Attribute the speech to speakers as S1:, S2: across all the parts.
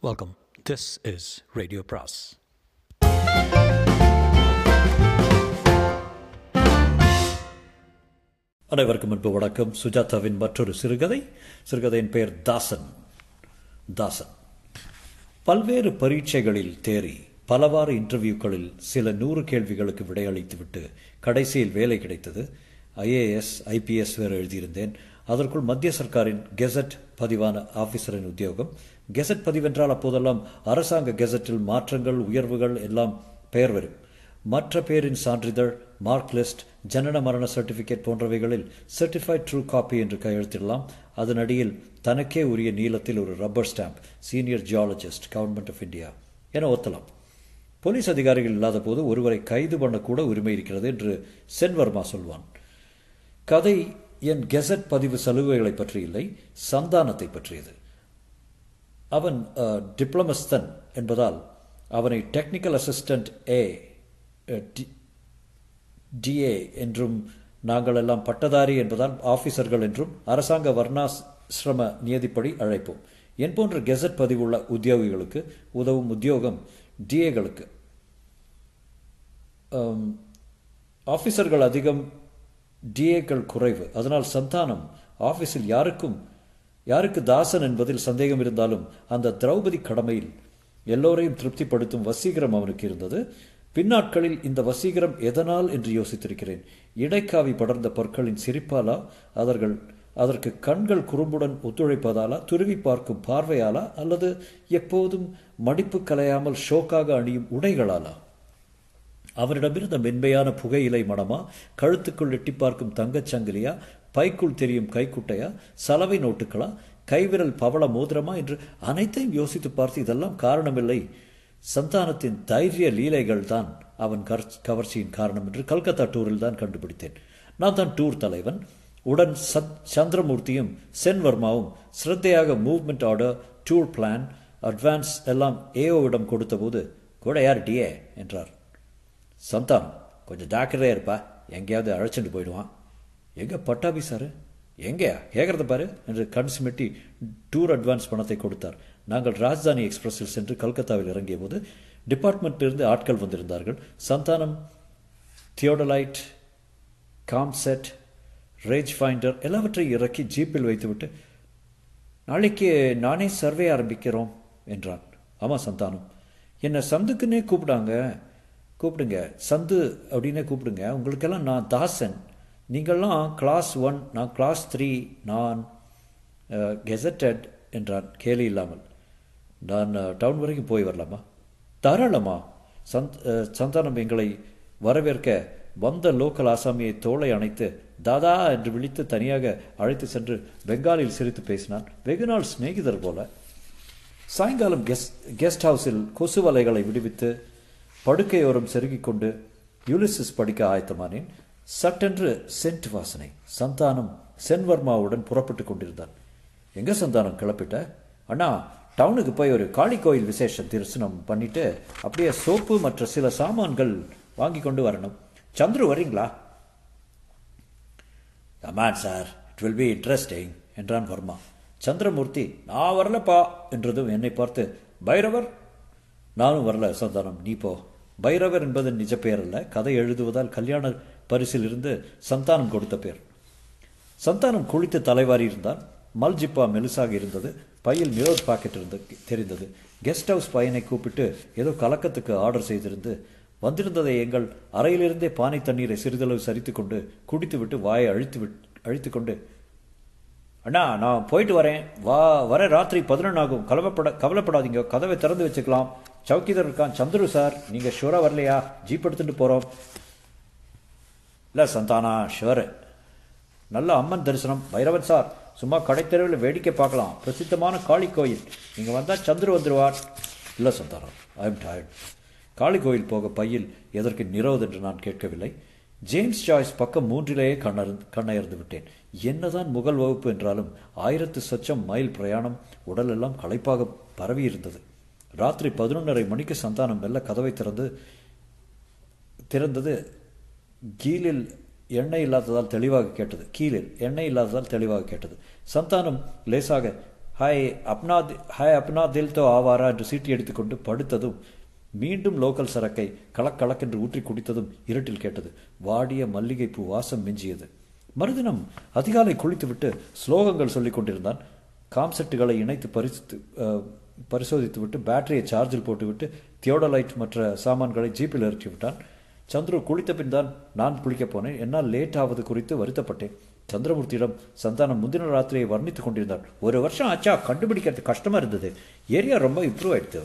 S1: Welcome this is radio பிராஸ்
S2: அனைவருக்கும் முன்பு வணக்கம். சுஜாதாவின் மற்றொரு சிறுகதை. சிறுகதையின் பெயர் தாசன். தாசன். பல்வேறு பரீட்சைகளில் தேறி பலவாறு இன்டர்வியூக்களில் சில நூறு கேள்விகளுக்கு விடையளித்துவிட்டு கடைசியில் வேலை கிடைத்தது. ஐஏஎஸ் ஐபிஎஸ் வேறு எழுதியிருந்தேன். அதற்குள் மத்திய சர்க்காரின் கெசட் பதிவான ஆபீசரின் உத்தியோகம் கெசட் பதிவென்றால் அப்போதெல்லாம் அரசாங்க கெசட்டில் மாற்றங்கள் உயர்வுகள் எல்லாம் பெயர் வரும். மற்ற பேரின் சான்றிதழ் மார்க் லிஸ்ட் ஜனன மரண சர்டிஃபிகேட் போன்றவைகளில் சர்டிஃபைட் ட்ரூ காப்பி என்று கையெழுத்திடலாம். அதன் அடியில் தனக்கே உரிய நீளத்தில் ஒரு rubber stamp senior geologist government of India என ஒத்தலாம். போலீஸ் அதிகாரிகள் இல்லாத போது ஒருவரை கைது பண்ணக்கூட உரிமை இருக்கிறது என்று சென்வர்மா சொல்வான். கதை என் கெசட் பதிவு சலுகைகளை பற்றி இல்லை சந்தானத்தை பற்றியது. அவன் டிப்ளமஸ்தன் என்பதால் அவனை டெக்னிக்கல் அசிஸ்டன்ட் ஏ டிஏ என்றும் நாங்கள் எல்லாம் பட்டதாரி என்பதால் ஆபீசர்கள் என்றும் அரசாங்க வர்ணாசிரம நியதிப்படி அழைப்போம். என் போன்ற கெசட் பதிவுள்ள உத்தியோகிகளுக்கு உதவும் உத்தியோகம் டிஏகளுக்கு ஆஃபீஸர்கள் அதிகம் டிஏக்கள் குறைவு. அதனால் சந்தானம் ஆஃபீஸில் யாருக்கும் யாருக்கு தாசன் என்பதில் சந்தேகம் இருந்தாலும் அந்த திரௌபதி கடமையில் எல்லோரையும் திருப்திப்படுத்தும் வசீகரம் அவனுக்கு இருந்தது. பின்னாட்களில் இந்த வசீகரம் எதனால் என்று யோசித்திருக்கிறேன். இடைக்காவி படர்ந்த பற்களின் சிரிப்பாலா? அவர்கள் அதற்கு கண்கள் குறும்புடன் ஒத்துழைப்பதாலா? துருவி பார்க்கும் பார்வையாலா? அல்லது எப்போதும் மடிப்பு கலையாமல் ஷோக்காக அணியும் உடைகளாலா? அவரிடமிருந்த மென்மையான புகையிலை மனமா? கழுத்துக்குள் எட்டி பார்க்கும் தங்கச் சங்கிலியா? பைக்குள் தெரியும் கைக்குட்டையா? சலவை நோட்டுகளா கைவிரல் பவள மோதிரமா? என்று அனைத்தையும் யோசித்து பார்த்து இதெல்லாம் காரணமில்லை. சந்தானத்தின் தைரிய லீலைகள் தான் அவன் கவர்ச்சியின் காரணம் என்று கல்கத்தா டூரில் தான் கண்டுபிடித்தேன். நான் தான் டூர் தலைவன். உடன் சத் சந்திரமூர்த்தியும் சென்வர்மாவும் ஸ்ரத்தையாக movement order tour plan advance எல்லாம் ஏஓவிடம் கொடுத்தபோது கூட யார் டிஏ என்றார். சந்தானம் கொஞ்சம் ஜாக்கிரதையாக இருப்பா. எங்கேயாவது அழைச்சிட்டு போயிடுவான். எங்கே பட்டாபி சார்? எங்கேயா? கேட்குறத பாரு என்று கண் சிமிட்டி டூர் அட்வான்ஸ் பணத்தை கொடுத்தார். நாங்கள் ராஜ்தானி எக்ஸ்பிரஸில் சென்று கல்கத்தாவில் இறங்கிய போது டிபார்ட்மெண்ட்டிலிருந்து ஆட்கள் வந்திருந்தார்கள். சந்தானம் தியோடலைட் காம்செட் ரேஜ் ஃபைண்டர் எல்லாவற்றையும் இறக்கி ஜீப்பில் வைத்துவிட்டு நாளைக்கு நானே சர்வே ஆரம்பிக்கிறோம் என்றான். ஆமாம் சந்தானம். என்னை சந்துக்குன்னே கூப்பிடாங்க. கூப்பிடுங்க. சந்து அப்படின்னே கூப்பிடுங்க. உங்களுக்கெல்லாம் நான் தாசன். நீங்கள்லாம் கிளாஸ் ஒன் நான் கிளாஸ் த்ரீ நான் கெசட்டட் என்றான். கேலி இல்லாமல். நான் டவுன் வரைக்கும் போய் வரலாமா? தாராளமா. சந்த் சந்தானம் எங்களை வரவேற்க வந்த லோக்கல் ஆசாமியை தோலை அணைத்து தாதா என்று விழித்து தனியாக அழைத்து சென்று பெங்காலில் சிரித்து பேசினான். வெகு நாள் சிநேகிதர் போல. சாயங்காலம் கெஸ்ட் கெஸ்ட் ஹவுஸில் கொசு வலைகளை விடுவித்து படுக்கையோரம் செருகிக் கொண்டு யூலிசிஸ் படிக்க ஆயத்தமானேன். சட்டென்று சென்ட் வாசனை சந்தானம் சென்வர்மாவுடன் புறப்பட்டு கொண்டிருந்தான். எங்க சந்தானம் கிளப்பிட்ட? அண்ணா டவுனுக்கு போய் ஒரு காளி கோயில் விசேஷ தரிசனம் பண்ணிட்டு அப்படியே சோப்பு மற்ற சில சாமான்கள் வாங்கி கொண்டு வரணும். சந்துரு வரீங்களா? Come on sir it will be interesting என்றான் வர்மா. சந்திரமூர்த்தி நான் வரலப்பா என்றதும் என்னை பார்த்து பைரவர்? நானும் வரல சந்தானம். நீ போ. பைரவர் என்பது நிஜ பெயர் அல்ல கதை எழுதுவதால் கல்யாண பரிசில் இருந்து சந்தானம் கொடுத்த பேர். சந்தானம் குளித்து தலைவாரி இருந்தான். மல்ஜிப்பா மெலுசாக இருந்தது. பையில் மிரோர் பாக்கெட் இருந்து தெரிந்தது. கெஸ்ட் ஹவுஸ் பையனை கூப்பிட்டு ஏதோ கலக்கத்துக்கு ஆர்டர் செய்திருந்து வந்திருந்ததை எங்கள் அறையிலிருந்தே பானை தண்ணீரை சிறிதளவு சரித்து கொண்டு குடித்துவிட்டு வாயை அழித்து விட் அழித்து கொண்டு அண்ணா நான் போயிட்டு வரேன். வா வர ராத்திரி பதினொன்று ஆகும். கவலைப்பட கவலைப்படாதீங்க. கதவை திறந்து வச்சுக்கலாம். சௌக்கிதர் இருக்கான். சந்துரு சார் நீங்கள் ஷூராக வரலையா? ஜீப் எடுத்துகிட்டு போகிறோம் இல்லை சந்தானா ஷுவரு நல்ல அம்மன் தரிசனம் பைரவன் சார். சும்மா கடைத்தெருவில் வேடிக்கை பார்க்கலாம். பிரசித்தமான காளி கோயில். நீங்கள் வந்தால் சந்துரு வந்துடுவார் இல்லை Santhanam I am tired Kali கோயில் போக பையில் எதற்கு நிரோத் என்று நான் கேட்கவில்லை. ஜேம்ஸ் ஜாய்ஸ் பக்கம் மூன்றிலேயே கண்ணர் கண்ணயர்ந்து விட்டேன். என்னதான் முகல் வகுப்பு என்றாலும் ஆயிரத்து சொச்சம் மைல் பிரயாணம் உடலெல்லாம் களைப்பாக பரவி இருந்தது. ராத்திரி பதினொன்றரை மணிக்கு சந்தானம் மெல்ல கதவை திறந்து திறந்தது கீழில் எண்ணெய் இல்லாததால் தெளிவாக கேட்டது. கீழில் எண்ணெய் இல்லாததால் தெளிவாக கேட்டது. சந்தானம் லேசாக ஹாய் அப்னா தி- ஹாய் அப்னா தில் தோ ஆவாரா? என்று சீட்டி எடுத்துக்கொண்டு படுத்ததும் மீண்டும் லோக்கல் சரக்கை கலக்கலக்கென்று ஊற்றி குடித்ததும் இருட்டில் கேட்டது. வாடிய மல்லிகைப்பூ வாசம் மிஞ்சியது. மறுதினம் அதிகாலை குளித்துவிட்டு ஸ்லோகங்கள் சொல்லி கொண்டிருந்தான். காம்செட்டுகளை இணைத்து பரிசித்து பரிசோதித்து பரிசோதித்துவிட்டு பேட்டரியை சார்ஜில் போட்டுவிட்டு தியோடலைட் மற்ற சாமான்களை ஜீப்பில் இறக்கி விட்டான் சந்துரு குளித்த பின் தான் நான் குளிக்கப் போனேன். என்னால் லேட் ஆவது குறித்து வருத்தப்பட்டேன். சந்திரமூர்த்தியிடம் சந்தானம் முந்தின ராத்திரியை வர்ணித்துக் கொண்டிருந்தார். ஒரு வருஷம் ஆச்சா? கண்டுபிடிக்கிறது கஷ்டமாக இருந்தது. ஏரியா ரொம்ப இம்ப்ரூவ் ஆயிடுது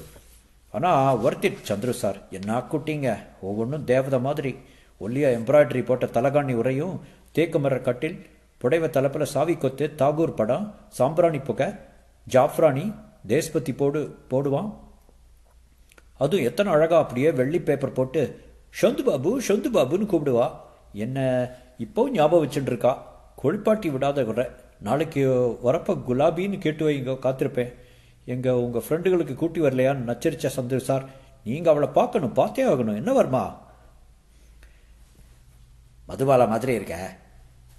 S2: ஆனால் ஒர்த் இட் சந்துரு சார் என்ன குட்டிங்க ஒவ்வொன்றும் தேவதை மாதிரி. ஒல்லியா எம்ப்ராய்டரி போட்ட தலகாணி உரையும் தேக்கு மர கட்டில் புடைவ தலைப்பில் சாவி கொத்து தாகூர் படம் சாம்பிராணி புகை ஜாஃப்ரானி தேஸ்பத்தி போடு போடுவான். அதுவும் எத்தனை அழகா அப்படியே வெள்ளி பேப்பர் போட்டு சொந்து பாபு சொந்து பாபுன்னு கூப்பிடுவா. என்ன இப்போ ஞாபகம் வச்சுட்டுருக்கா. கொழுப்பாட்டி விடாத குறை. நாளைக்கு வரப்ப குலாபின்னு கேட்டு வைங்க காத்திருப்பேன். எங்கள் உங்கள் ஃப்ரெண்டுகளுக்கு கூட்டி வரலையான்னு நச்சரிச்ச சந்தர் சார். நீங்கள் அவளை பார்க்கணும் பார்த்தே ஆகணும். என்ன வருமா? மதுபாலா மாதிரி இருக்க?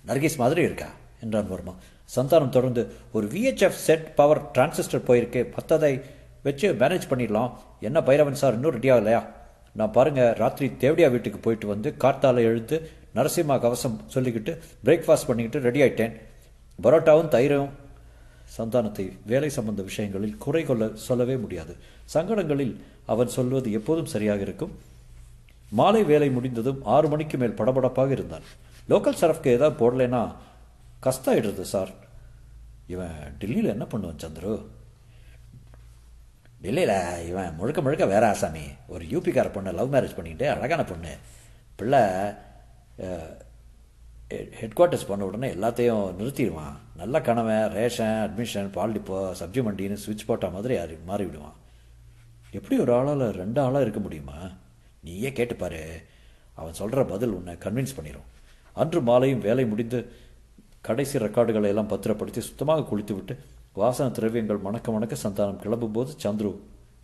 S2: நர்கிஸ் மாதிரி இருக்கா? என்றான் வருமா. சந்தானம் தொடர்ந்து ஒரு விஹெச்எஃப் செட் பவர் டிரான்சிஸ்டர் போயிருக்கு. பத்ததை வச்சு மேனேஜ் பண்ணிடலாம். என்ன பைரவன் சார் இன்னும் ரெடி ஆகலையா? நான் பாருங்கள் ராத்திரி தேவடியா வீட்டுக்கு போயிட்டு வந்து கார்த்தால எழுந்து நரசிம்மா கவசம் சொல்லிக்கிட்டு பிரேக்ஃபாஸ்ட் பண்ணிக்கிட்டு ரெடி ஆயிட்டேன். பரோட்டாவும் தயிரும் சந்தானத்தை வேலை சம்பந்த விஷயங்களில் குறை கொள்ள சொல்லவே முடியாது. சங்கடங்களில் அவன் சொல்வது எப்போதும் சரியாக இருக்கும். மாலை வேலை முடிந்ததும் ஆறு மணிக்கு மேல் படபடப்பாக இருந்தான். லோக்கல் சரஃப்க்கு ஏதாவது போடலைன்னா கஷ்டாயிடுறது சார். இவன் டெல்லியில் என்ன பண்ணுவான் சந்துரு? இல்லை இவன் முழுக்க முழுக்க வேற ஆசாமி ஒரு யூபிக்கார பொண்ணை லவ் மேரேஜ் பண்ணிக்கிட்டு அழகான பொண்ணு. பிள்ளை ஹெட் குவார்ட்டர்ஸ் பண்ண உடனே எல்லாத்தையும் நிறுத்திடுவான். நல்ல கணவன் ரேஷன் அட்மிஷன் பால் டிப்போ சப்ஜி மண்டின்னு சுவிட்ச் போட்ட மாதிரி அறி மாறி விடுவான். எப்படி ஒரு ஆளால் ரெண்டு ஆளாக இருக்க முடியுமா? நீயே கேட்டுப்பாரு அவன் சொல்கிற பதில் உன்னை கன்வின்ஸ் பண்ணிடும் அன்று மாலையும் வேலை முடிந்து கடைசி ரெக்கார்டுகளை எல்லாம் பத்திரப்படுத்தி சுத்தமாக குளித்து விட்டு வாசன திரவியங்கள் மணக்க மணக்க சந்தானம் கிளம்பும் போது சந்துரு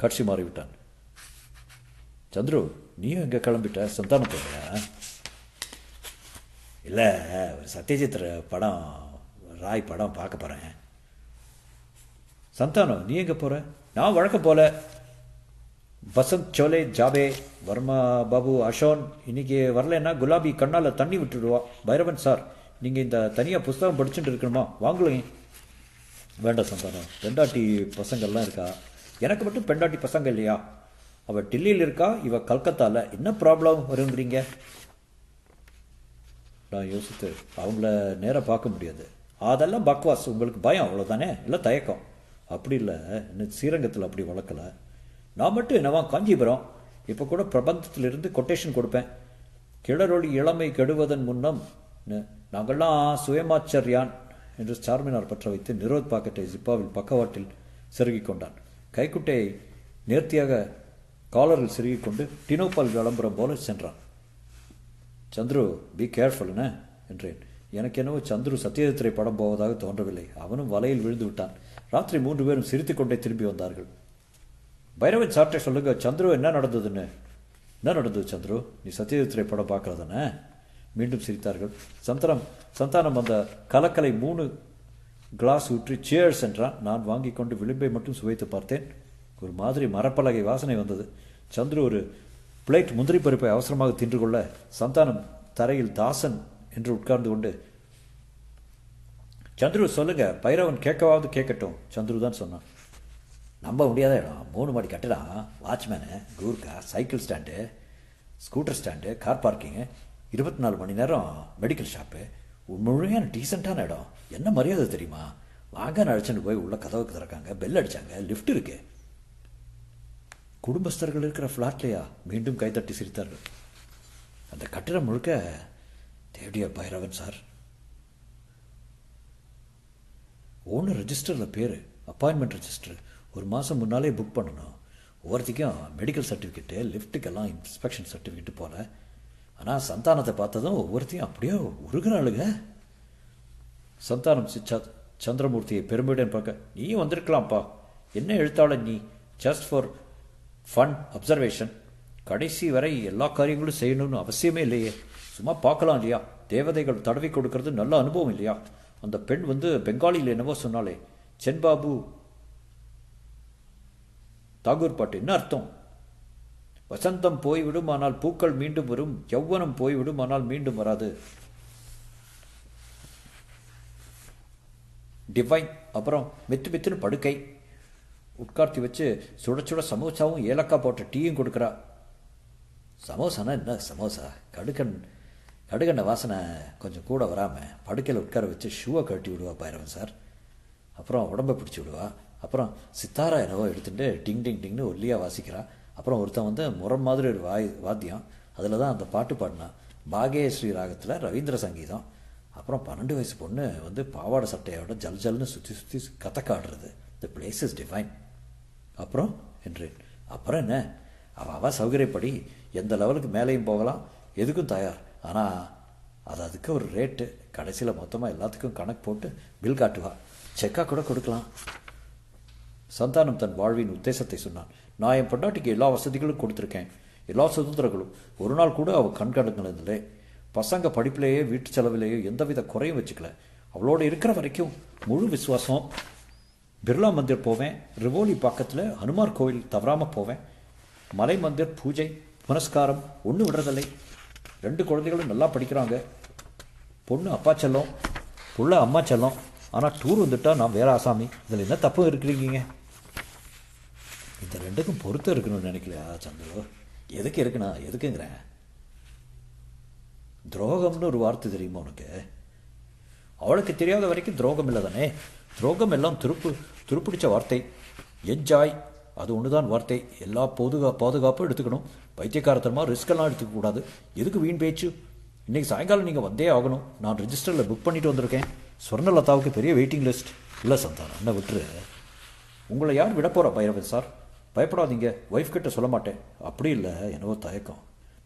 S2: கட்சி மாறிவிட்டான். சந்துரு நீயும் எங்கே கிளம்பிட்ட? சந்தானத்தோட இல்லை ஒரு சத்யஜித் படம் ராய் படம் பார்க்க போகிறேன் சந்தானம் நீ எங்கே போகிற நான் வழக்கம் போல. பசந்த் சோலே ஜாபே வர்மா பாபு அஷோன் இன்னைக்கு வரலைன்னா குலாபி கண்ணால் தண்ணி விட்டுடுவா. பைரவன் சார் நீங்கள் இந்த தனியாக புஸ்தகம் படிச்சுட்டு இருக்கணுமா? வாங்கலையும் வேண்டாம் சந்தானம் பெண்டாட்டி பசங்கள்லாம் இருக்கா? எனக்கு மட்டும் பெண்டாட்டி பசங்க இல்லையா? அவள் டெல்லியில் இருக்கா? இவள் கல்கத்தாவில் என்ன ப்ராப்ளம் வருங்கிறீங்க? நான் யோசித்து அவங்கள நேராக பார்க்க முடியாது. அதெல்லாம் பக்வாஸ் உங்களுக்கு பயம் அவ்வளோதானே இல்லை தயக்கம். அப்படி இல்லை. இன்னும் ஸ்ரீரங்கத்தில் அப்படி வளர்க்கல. நான் மட்டும் என்னவா காஞ்சிபுரம். இப்போ கூட பிரபந்தத்திலிருந்து கொட்டேஷன் கொடுப்பேன். கிளறொளி இளமை கெடுவதன் முன்னம் நாங்கள்லாம் சுயமாச்சரியான். என்று சார்மினார் பற்ற வைத்து நிரோத் பாக்கெட்டை ஜிப்பாவில் பக்கவாட்டில் செருகிக் கொண்டான் கைக்குட்டையை நேர்த்தியாக காலரில் செருகிக் கொண்டு டினோபால் விளம்பரம் போல சென்றான். சந்துரு பி கேர்ஃபுல்னு என்றேன். எனக்கு என்னவோ சந்துரு சத்யஜித்திரை படம் போவதாக தோன்றவில்லை. அவனும் வலையில் விழுந்து விட்டான். ராத்திரி மூன்று பேரும் சிரித்துக் கொண்டே திரும்பி வந்தார்கள். பைரவன் சார்ட்டை சொல்லுங்க. சந்துரு என்ன நடந்ததுன்னு? என்ன நடந்தது சந்துரு? நீ சத்யஜித்திரை படம் பார்க்கறதானே? மீண்டும் சிரித்தார்கள். சந்தனம் சந்தானம் அந்த கலக்கலை மூணு கிளாஸ் ஊற்றி சேர்ஸ் என்றான். நான் வாங்கி கொண்டு விளிம்பை மட்டும் சுவைத்து பார்த்தேன். ஒரு மாதிரி மரப்பலகை வாசனை வந்தது. சந்துரு ஒரு பிளேட் முந்திரி பருப்பை அவசரமாக தின்று கொள்ள சந்தானம் தரையில் தாசன் என்று உட்கார்ந்து கொண்டு சந்துரு சொல்லுங்க பைரவன் கேட்கவாவது கேட்கட்டும் சந்துரு தான் சொன்னான். நம்ப முடியாத இடம். மூணு மாடி கட்டிடம் watchman Gurkha cycle stand scooter stand car parking. இருபத்தி நாலு மணி நேரம் மெடிக்கல் ஷாப்பு முழுமையான டீசெண்டான இடம். என்ன மரியாதை தெரியுமா? வாங்க அழைச்சிட்டு போய் உள்ள கதவுக்கு திறக்காங்க. பெல் அடிச்சாங்க. லிஃப்ட் இருக்கு. குடும்பஸ்தர்கள் இருக்கிற ஃப்ளாட்லையா மீண்டும் கைத்தட்டி சிரித்தார்கள். அந்த கட்டிடம் முழுக்க தேவடியா பைரவன் சார். ஓனர் ரெஜிஸ்டரில் பேர். அப்பாயின்மெண்ட் ரெஜிஸ்டர் ஒரு மாதம் முன்னாலே புக் பண்ணணும். ஒவ்வொருத்திக்கும் மெடிக்கல் சர்டிஃபிகேட்டு லிஃப்ட்டுக்கெல்லாம் இன்ஸ்பெக்ஷன் சர்டிஃபிகேட்டு போல. ஆனால் சந்தானத்தை பார்த்ததும் ஒவ்வொருத்தையும் அப்படியே உருகிறாளுங்க. சந்தானம் சிச்சா சந்திரமூர்த்தியை பெருமையுடன் பார்க்க நீயும் வந்திருக்கலாம்ப்பா. என்ன எழுத்தாளன் நீ? ஜஸ்ட் ஃபார் ஃபன் அப்சர்வேஷன் கடைசி வரை எல்லா காரியங்களும் செய்யணும்னு அவசியமே இல்லையே. சும்மா பார்க்கலாம் இல்லையா? தேவதைகள் தடவி கொடுக்கறது நல்ல அனுபவம் இல்லையா? அந்த பெண் வந்து பெங்காலியில் என்னவோ சொன்னாலே சென்பாபு தாகூர் பாட்டு. என்ன அர்த்தம்? வசந்தம் போய்விடும் ஆனால் பூக்கள் மீண்டும் வரும். யௌவனம் போய்விடும் ஆனால் மீண்டும் வராது. டிவைன் அப்புறம் மெத்து மெத்துன்னு படுக்கை. உட்கார்த்தி வச்சு சுட சுட சமோசாவும் ஏலக்காய் போட்ட டீயும் கொடுக்குறா. சமோசானா என்ன சமோசா? கடுக்கன் கடுகண்ண வாசனை கொஞ்சம் கூட வராமல் படுக்கையில் உட்கார வச்சு ஷூவை கழட்டி விடுவா பைரவன் சார். அப்புறம் உடம்பை பிடிச்சி விடுவா. அப்புறம் சித்தாரா என்னவோ எடுத்துட்டு டிங் டிங் டிங்னு ஒல்லியாக வாசிக்கிறான் அப்புறம் ஒருத்தன் வந்து முறம் மாதிரி ஒரு வாய் வாத்தியம். அதில் தான் அந்த பாட்டு பாடினான் பாகேஸ்ரீ ராகத்தில் ரவீந்திர சங்கீதம். அப்புறம் பன்னெண்டு வயசு பொண்ணு வந்து பாவாடை சட்டையோட ஜல் ஜல்னு சுற்றி சுற்றி கதக்காடுறது த பிளேஸ் இஸ் டிஃபைன் அப்புறம் என்றேன். அப்புறம் என்ன? அவள் அவள் சௌகரியப்படி எந்த லெவலுக்கு மேலேயும் போகலாம். எதுக்கும் தயார். ஆனால் அது அதுக்கு ஒரு ரேட்டு கடைசியில் மொத்தமாக எல்லாத்துக்கும் கணக்கு போட்டு பில் காட்டுவா. செக்காக கூட கொடுக்கலாம். சந்தானம் தன் வாழ்வின் உத்தேசத்தை சொன்னான். நான் என் பொண்டாட்டிக்கு எல்லா வசதிகளும் கொடுத்துருக்கேன். எல்லா சுதந்திரங்களும். ஒரு நாள் கூட அவள் கண்கடுங்களதில்லை பசங்க படிப்பிலேயே வீட்டு செலவிலேயே எந்தவித குறையும் வச்சுக்கல. அவளோட இருக்கிற வரைக்கும் முழு விசுவாசம். பிர்லா மந்திர் போவேன். ரிவோலி பக்கத்தில் ஹனுமார் கோவில் தவறாமல் போவேன். மலை மந்திர் பூஜை புனஸ்காரம் ஒன்றும் விடுறதில்லை. ரெண்டு குழந்தைகளும் நல்லா படிக்கிறாங்க. பொண்ணு அப்பா செல்லம் புள்ள அம்மா செல்லம். ஆனால் டூர் வந்துட்டா நான் வேற ஆசாமி. இதில் என்ன தப்பு இருக்கிறீங்க? இந்த ரெண்டுக்கும் பொருத்தம் இருக்கணும்னு நினைக்கலையா சந்துரு? எதுக்கு இருக்குண்ணா எதுக்குங்கிறேன் துரோகம்னு ஒரு வார்த்தை தெரியுமா உனக்கு? அவளுக்கு தெரியாத வரைக்கும் துரோகம் இல்லை தானே? துரோகம் எல்லாம் துருப்பு துருப்பிடிச்ச வார்த்தை. என்ஜாய் அது ஒன்று தான் வார்த்தை. எல்லா பாதுகா பாதுகாப்பும் எடுத்துக்கணும். பைத்தியக்காரத்தனமாக ரிஸ்கெல்லாம் எடுத்துக்கக்கூடாது எதுக்கு வீண் பேச்சு? இன்றைக்கி சாயங்காலம் நீங்கள் வந்தே ஆகணும். நான் ரிஜிஸ்டரில் புக் பண்ணிட்டு வந்திருக்கேன். ஸ்வர்ணலதாவுக்கு பெரிய வெயிட்டிங் லிஸ்ட் இல்லை சந்தானம் என்ன விட்டுரு. உங்களை யார் விட போகிறா பைரவன் சார்? பயப்படாதீங்க. ஒய்ஃப் கிட்ட சொல்ல மாட்டேன். அப்படி இல்லை என்னவோ தயக்கம்.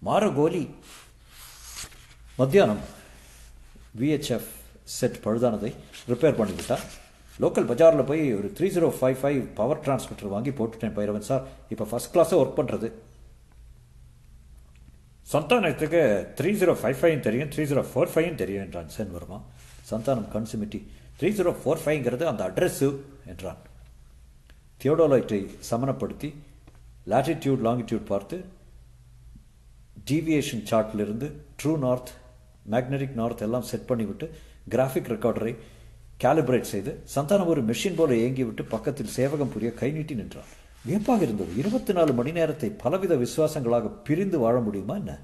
S2: மாற கோலி மத்தியானம் விஹெச்எஃப் செட் பழுதானதை ரிப்பேர் பண்ணிவிட்டா லோக்கல் பஜாரில் போய் ஒரு three zero five five power transmitter வாங்கி போட்டுட்டேன் பைரவன் சார். இப்போ ஃபஸ்ட் கிளாஸாக ஒர்க் பண்ணுறது சந்தானத்துக்கு த்ரீ ஜீரோ ஃபைவ் ஃபைவ் தெரியும் த்ரீ ஜீரோ ஃபோர் ஃபைவும் தெரியும் என்றான். சென் வருமா. சந்தானம் கன்சுமிட்டி த்ரீ ஜீரோ ஃபோர் ஃபைவ்ங்கிறது அந்த அட்ரஸ்ஸு என்றான். தியோடோலைட்டை சமனப்படுத்தி லாட்டிடியூட் லாங்கிடியூட் பார்த்து டீவியேஷன் சார்ட்லிருந்து ட்ரூ நார்த் மேக்னெட்டிக் நார்த் எல்லாம் செட் பண்ணிவிட்டு கிராஃபிக் ரெக்கார்டரை கேலிப்ரேட் செய்து சந்தானம் ஒரு மெஷின் போல இயங்கிவிட்டு பக்கத்தில் சேவகம் புரிய கை நீட்டி நின்றான். வியப்பாக இருந்தது. இருபத்தி நாலு மணி நேரத்தை பலவித விசுவாசங்களாக பிரிந்து வாழ முடியுமா என்ன?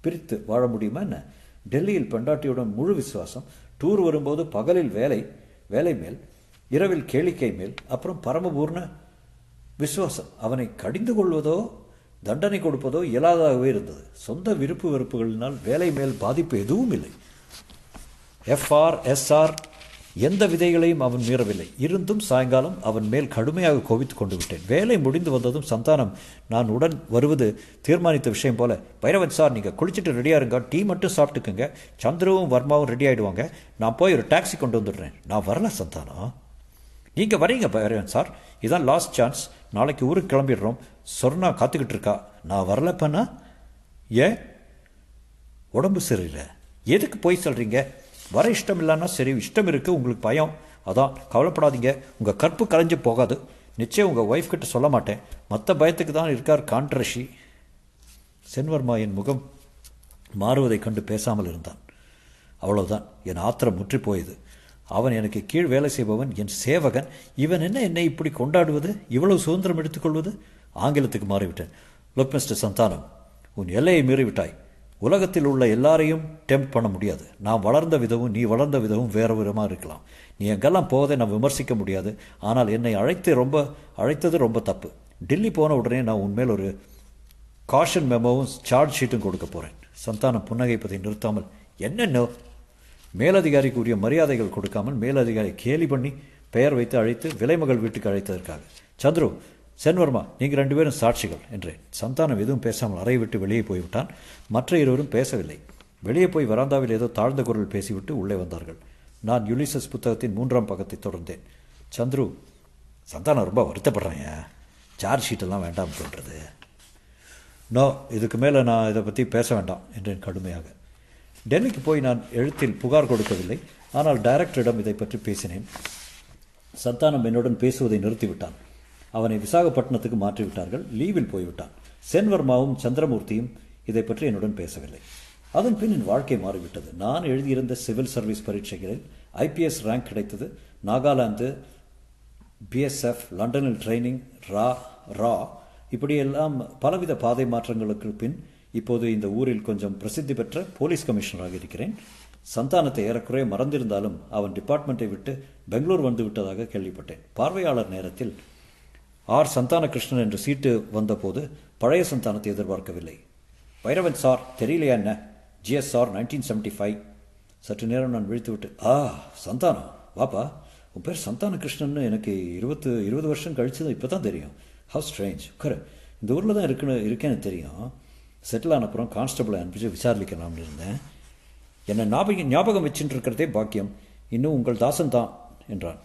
S2: பிரித்து வாழ முடியுமா என்ன? டெல்லியில் பெண்டாட்டியுடன் முழு விசுவாசம். டூர் வரும்போது பகலில் வேலை வேலை மேல் இரவில் கேளிக்கை மேல் அப்புறம் பரமபூர்ண விசுவாசம். அவனை கடிந்து கொள்வதோ தண்டனை கொடுப்பதோ இயலாதாகவே இருந்தது. சொந்த விருப்பு வெறுப்புகளினால் வேலை மேல் பாதிப்பு எதுவும் இல்லை. எஃப்ஆர் எஸ்ஆர் எந்த விதைகளையும் அவன் மீறவில்லை. இருந்தும் சாயங்காலம் அவன் மேல் கடுமையாக கோபித்துக் கொண்டு விட்டேன். வேலை முடிந்து வந்ததும் சந்தானம் நான் உடன் வருவது தீர்மானித்த விஷயம் போல பைரவன் சார் நீங்கள் குளிச்சுட்டு ரெடியாக இருங்க. டீ மட்டும் சாப்பிட்டுக்குங்க. சந்திரவும் வர்மாவும் ரெடி ஆகிடுவாங்க நான் போய் ஒரு டாக்ஸி கொண்டு வந்துடுறேன். நான் வரல சந்தானம். நீங்கள் வரீங்க பைரவன் சார். இதான் லாஸ்ட் சான்ஸ் நாளைக்கு ஊருக்கு கிளம்பிடுறோம். சொர்ணா காத்துக்கிட்டு இருக்கா. நான் வரலப்பண்ணா ஏன்? உடம்பு சரியில்லை. எதுக்கு போய் சொல்கிறீங்க வர இஷ்டம் இல்லைன்னா சரி இஷ்டம் இருக்குது உங்களுக்கு பயம். அதான் கவலைப்படாதீங்க. உங்கள் கற்பு கலைஞ்சு போகாது. நிச்சயம் உங்கள் ஒய்ஃப் கிட்ட சொல்ல மாட்டேன். மற்ற பயத்துக்கு தான் இருக்கார் கான்ட்ரஷி சென்வர்மா என் முகம் மாறுவதைக் கண்டு பேசாமல் இருந்தான். அவ்வளோதான் என் ஆத்திரம் முற்றி போயது. அவன் எனக்கு கீழ் வேலை செய்பவன் என் சேவகன். இவன் என்ன என்னை இப்படி கொண்டாடுவது? இவ்வளவு சுதந்திரம் எடுத்துக்கொள்வது? ஆங்கிலத்துக்கு மாறிவிட்டேன். லுக் மிஸ்டர் சந்தானம் உன் எல்லையை மீறிவிட்டாய். உலகத்தில் உள்ள எல்லாரையும் டெம்ப் பண்ண முடியாது. நான் வளர்ந்த விதமும் நீ வளர்ந்த விதமும் வேறு விதமாக இருக்கலாம். நீ எங்கெல்லாம் போவதை நான் விமர்சிக்க முடியாது. ஆனால் என்னை அழைத்து ரொம்ப அழைத்தது ரொம்ப தப்பு. டெல்லி போன உடனே நான் உன்மேல் ஒரு காஷன் மெமோவும் சார்ஜ் ஷீட்டும் கொடுக்க போகிறேன் சந்தானம் புன்னகைப்பதை நிறுத்தாமல் என்னென்ன மேலதிகாரிக்கு உரிய மரியாதைகள் கொடுக்காமல் மேலதிகாரி கேலி பண்ணி பெயர் வைத்து அழைத்து விலைமகள் வீட்டுக்கு அழைத்ததற்காக. சந்துரு சென்வர்மா நீங்கள் ரெண்டு பேரும் சாட்சிகள் என்றேன் சந்தானம் எதுவும் பேசாமல் அறையை விட்டு வெளியே போய்விட்டான். மற்ற இருவரும் பேசவில்லை. வெளியே போய் வராந்தாவில் ஏதோ தாழ்ந்த குரல் பேசிவிட்டு உள்ளே வந்தார்கள். நான் யுலிசஸ் புத்தகத்தின் மூன்றாம் பக்கத்தை தொடர்ந்தேன். சந்துரு சந்தானம் ரொம்ப வருத்தப்படுறேன் சார்ஜ் ஷீட்டெல்லாம் வேண்டாம் சொல்கிறது நோ இதுக்கு மேலே நான் இதை பற்றி பேச வேண்டாம் என்றேன் கடுமையாக. டெல்லிக்கு போய் நான் எழுத்தில் புகார் கொடுக்கவில்லை. ஆனால் டைரக்டரிடம் இதை பற்றி பேசினேன். சந்தானம் என்னுடன் பேசுவதை நிறுத்திவிட்டான். அவனை விசாகப்பட்டினத்துக்கு மாற்றிவிட்டார்கள். லீவில் போய்விட்டான். சென்வர்மாவும் சந்திரமூர்த்தியும் இதை பற்றி என்னுடன் பேசவில்லை. அதன் பின் என் வாழ்க்கை மாறிவிட்டது. நான் எழுதியிருந்த சிவில் சர்வீஸ் பரீட்சைகளில் ஐபிஎஸ் ரேங்க் கிடைத்தது. நாகாலாந்து பிஎஸ்எஃப் லண்டனில் ட்ரைனிங் ரா ரா. இப்படியெல்லாம் பலவித பாதை மாற்றங்களுக்கு பின் இப்போது இந்த ஊரில் கொஞ்சம் பிரசித்தி பெற்ற போலீஸ் கமிஷனராக இருக்கிறேன். சந்தானத்தை ஏறக்குறைய மறந்திருந்தாலும் அவன் டிபார்ட்மெண்ட்டை விட்டு பெங்களூர் வந்து விட்டதாக கேள்விப்பட்டேன். பார்வையாளர் நேரத்தில் ஆர். சந்தான கிருஷ்ணன் என்று சீட்டு வந்தபோது பழைய சந்தானத்தை எதிர்பார்க்கவில்லை. வைரவன் சார் தெரியலையா என்ன? GSR nineteen seventy five. சற்று நேரம் நான் விழித்துவிட்டு ஆ சந்தானம். வாப்பா உன் பேர் சந்தான கிருஷ்ணன் எனக்கு இருபத்து இருபது வருஷம் கழிச்சு இப்போ தான் தெரியும். ஹவு ஸ்ட்ரேஞ்ச் உட்காரு. இந்த ஊரில் தான் இருக்குன்னு இருக்கேன்னு தெரியும். செட்டில் ஆனப்புறம் கான்ஸ்டபிளை அனுப்பிச்சு விசாரிக்கலாம்னு இருந்தேன். என்னை ஞாபகம் ஞாபகம் வச்சுட்டு இருக்கிறதே பாக்கியம். இன்னும் உங்கள் தாசன் தான் என்றான்.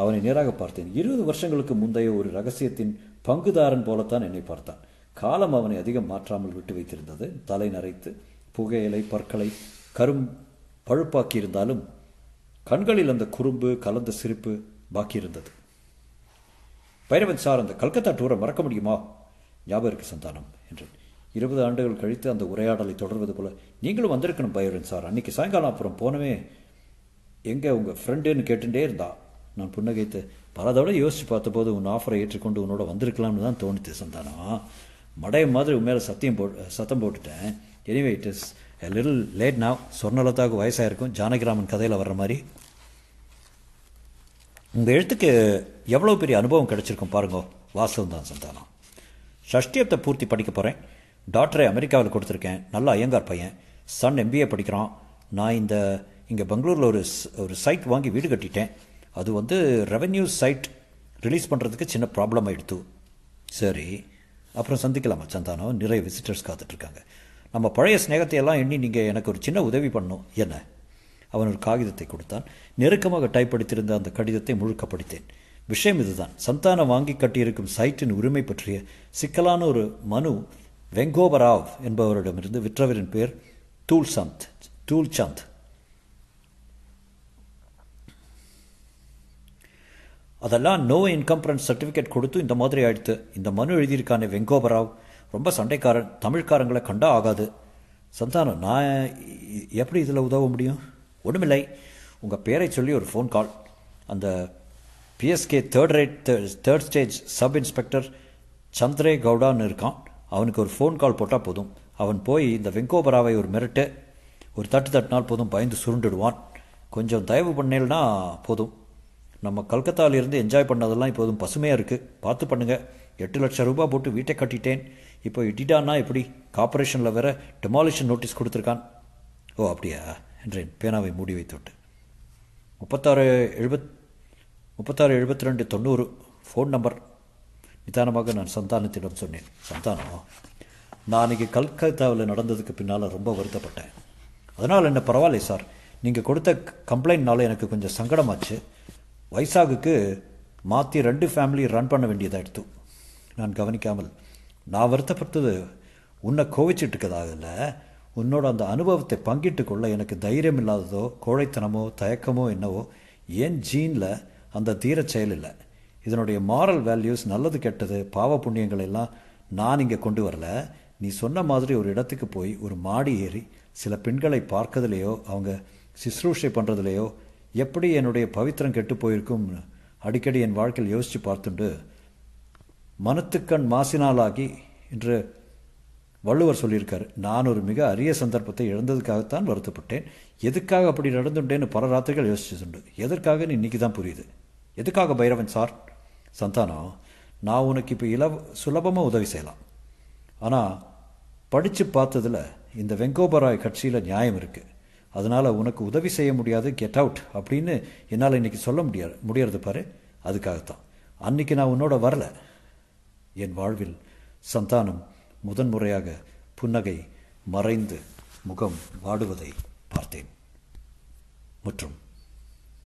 S2: அவனை நேராக பார்த்தேன். இருபது வருஷங்களுக்கு முந்தைய ஒரு ரகசியத்தின் பங்குதாரன் போலத்தான் என்னை பார்த்தான். காலம் அவனை அதிகம் மாற்றாமல் விட்டு வைத்திருந்தது. தலை நரைத்து புகையிலை பற்களை கரும் பழுப்பாக்கியிருந்தாலும் கண்களில் அந்த குறும்பு கலந்த சிரிப்பு பாக்கியிருந்தது. பைரவன் சார் அந்த கல்கத்தா டூரை மறக்க முடியுமா? ஞாபகம் இருக்கு சந்தானம் என்றேன். இருபது ஆண்டுகள் கழித்து அந்த உரையாடலை தொடர்வது போல் நீங்களும் வந்திருக்கணும் பைரவன் சார். அன்னைக்கு சாயங்காலம் அப்புறம் போனவே எங்கே உங்கள் ஃப்ரெண்டுன்னு கேட்டுட்டே இருந்தா. நான் புன்னகைத்து பல தடவை யோசித்து பார்த்தபோது உன் ஆஃபரை ஏற்றுக்கொண்டு உன்னோட வந்திருக்கலாம்னு தான் தோணுது சந்தானம் மடைய மாதிரி உன் மேலே சத்தியம் போ சத்தம் போட்டுட்டேன். Anyway it is a little late now சொர்ணலதாவுக்கு வயசாயிருக்கும். ஜானகிராமன் கதையில் வர்ற மாதிரி. உங்கள் எழுத்துக்கு எவ்வளோ பெரிய அனுபவம் கிடச்சிருக்கும் பாருங்க. வாஸ்தவம் தான் சந்தானம். ஷஷ்டியத்தை பூர்த்தி படிக்க போகிறேன் டாக்டரை அமெரிக்காவில் கொடுத்துருக்கேன். நல்ல ஐயங்கார் பையன். சன் எம்பிஏ படிக்கிறான். நான் இந்த இங்கே பெங்களூரில் ஒரு ஒரு சைட் வாங்கி வீடு கட்டிட்டேன். அது வந்து ரெவென்யூ சைட் ரிலீஸ் பண்ணுறதுக்கு சின்ன ப்ராப்ளம் ஆகிடுத்து சரி அப்புறம் சந்திக்கலாமா சந்தானம் நிறைய விசிட்டர்ஸ் காத்துட்ருக்காங்க. நம்ம பழைய ஸ்நேகத்தையெல்லாம் எண்ணி நீங்கள் எனக்கு ஒரு சின்ன உதவி பண்ணும் என்ன? அவன் ஒரு காகிதத்தை கொடுத்தான். நெருக்கமாக டைப் அடித்திருந்த அந்த கடிதத்தை முழுக்க படித்தேன். விஷயம் இதுதான். சந்தானம் வாங்கி கட்டியிருக்கும் சைட்டின் உரிமை பற்றிய சிக்கலான ஒரு மனு வெங்கோபராவ் என்பவரிடமிருந்து விற்றவரின் பேர் தூல்சந்த் சந்த் சந்த் அதெல்லாம் நோ இன்கம்பரன்ஸ் சர்டிஃபிகேட் கொடுத்து இந்த மாதிரி ஆயிடுத்து இந்த மனு எழுதியிருக்கானே வெங்கோபராவ். ரொம்ப சண்டைக்காரன் தமிழ்காரங்களை கண்டா ஆகாது. சந்தானம் நான் எப்படி இதில் உதவ முடியும்? ஒன்றுமில்லை உங்கள் பேரை சொல்லி ஒரு ஃபோன் கால் அந்த PSK third rate third stage sub inspector Chandre கவுடான்னு இருக்கான். அவனுக்கு ஒரு ஃபோன் கால் போட்டால் போதும். அவன் போய் இந்த வெங்கோபராவை ஒரு மிரட்டு ஒரு தட்டு தட்டினால் போதும் பயந்து சுருண்டுடுவான். கொஞ்சம் தயவு பண்ணேன்னா போதும். நம்ம கல்கத்தாவிலிருந்து என்ஜாய் பண்ணதெல்லாம் இப்போதும் பசுமையாக இருக்குது பார்த்து பண்ணுங்கள் எட்டு லட்சம் ரூபாய் போட்டு வீட்டை கட்டிட்டேன். இப்போ இட்டிடானா எப்படி? கார்பரேஷனில் வேற டெமாலிஷன் நோட்டீஸ் கொடுத்துருக்கான். ஓ அப்படியா? என்றேன். பேனாவை மூடி வைத்துவிட்டு. முப்பத்தாறு எழுபத் முப்பத்தாறு எழுபத்தி ரெண்டு தொண்ணூறு. ஃபோன் நம்பர் நிதானமாக நான் சந்தானத்திடம் சொன்னேன். சந்தானம் நான் அன்றைக்கி கல்கத்தாவில் நடந்ததுக்கு பின்னால் ரொம்ப வருத்தப்பட்டேன். அதனால் என்ன பரவாயில்லை சார். நீங்கள் கொடுத்த கம்ப்ளைண்ட்னால எனக்கு கொஞ்சம் சங்கடமாச்சு. வைசாகுக்கு மாற்றி ரெண்டு ஃபேமிலி ரன் பண்ண வேண்டியதாகிடுத்து நான் கவனிக்காமல் நான் வருத்தப்பட்டது உன்னை கோவிச்சிட்டு இல்லை. உன்னோட அந்த அனுபவத்தை பங்கிட்டு கொள்ள எனக்கு தைரியம் இல்லாததோ கோழைத்தனமோ தயக்கமோ என்னவோ ஏன் ஜீனில் அந்த தீரச் செயல் இல்லை? இதனுடைய மாரல் வேல்யூஸ் நல்லது கெட்டது பாவ புண்ணியங்கள் எல்லாம் நான் இங்கே கொண்டு வரல. நீ சொன்ன மாதிரி ஒரு இடத்துக்கு போய் ஒரு மாடி ஏறி சில பெண்களை பார்க்கறதுலையோ அவங்க சிஸ்ரூஷை பண்ணுறதுலையோ எப்படி என்னுடைய பவித்திரம் கெட்டு போயிருக்கும்? அடிக்கடி என் வாழ்க்கையில் யோசித்து பார்த்துண்டு மனத்துக்கண் மாசினாலாகி என்று வள்ளுவர் சொல்லியிருக்கார். நான் ஒரு மிக அரிய சந்தர்ப்பத்தை இழந்ததுக்காகத்தான் வருத்தப்பட்டேன். எதுக்காக அப்படி நடந்துட்டேன்னு பல ராத்திரிகள் யோசிச்சுண்டு. நீ இன்னைக்கு தான் புரியுது. எதுக்காக பைரவன் சார்? சந்தானம் நான் உனக்கு இப்போ இலவ சுலபமாக உதவி செய்யலாம். ஆனால் படித்து பார்த்ததில் இந்த வெங்கோபராய் கட்சியில் நியாயம் இருக்குது அதனால் உனக்கு உதவி செய்ய முடியாது கெட் அவுட் அப்படின்னு என்னால் இன்றைக்கி சொல்ல முடியாது முடியறது பாரு. அதுக்காகத்தான். அன்றைக்கி நான் உன்னோட வரல. என் வாழ்வில் சந்தானம் முதன்முறையாக புன்னகை மறைந்து முகம் வாடுவதை பார்த்தேன். மற்றும்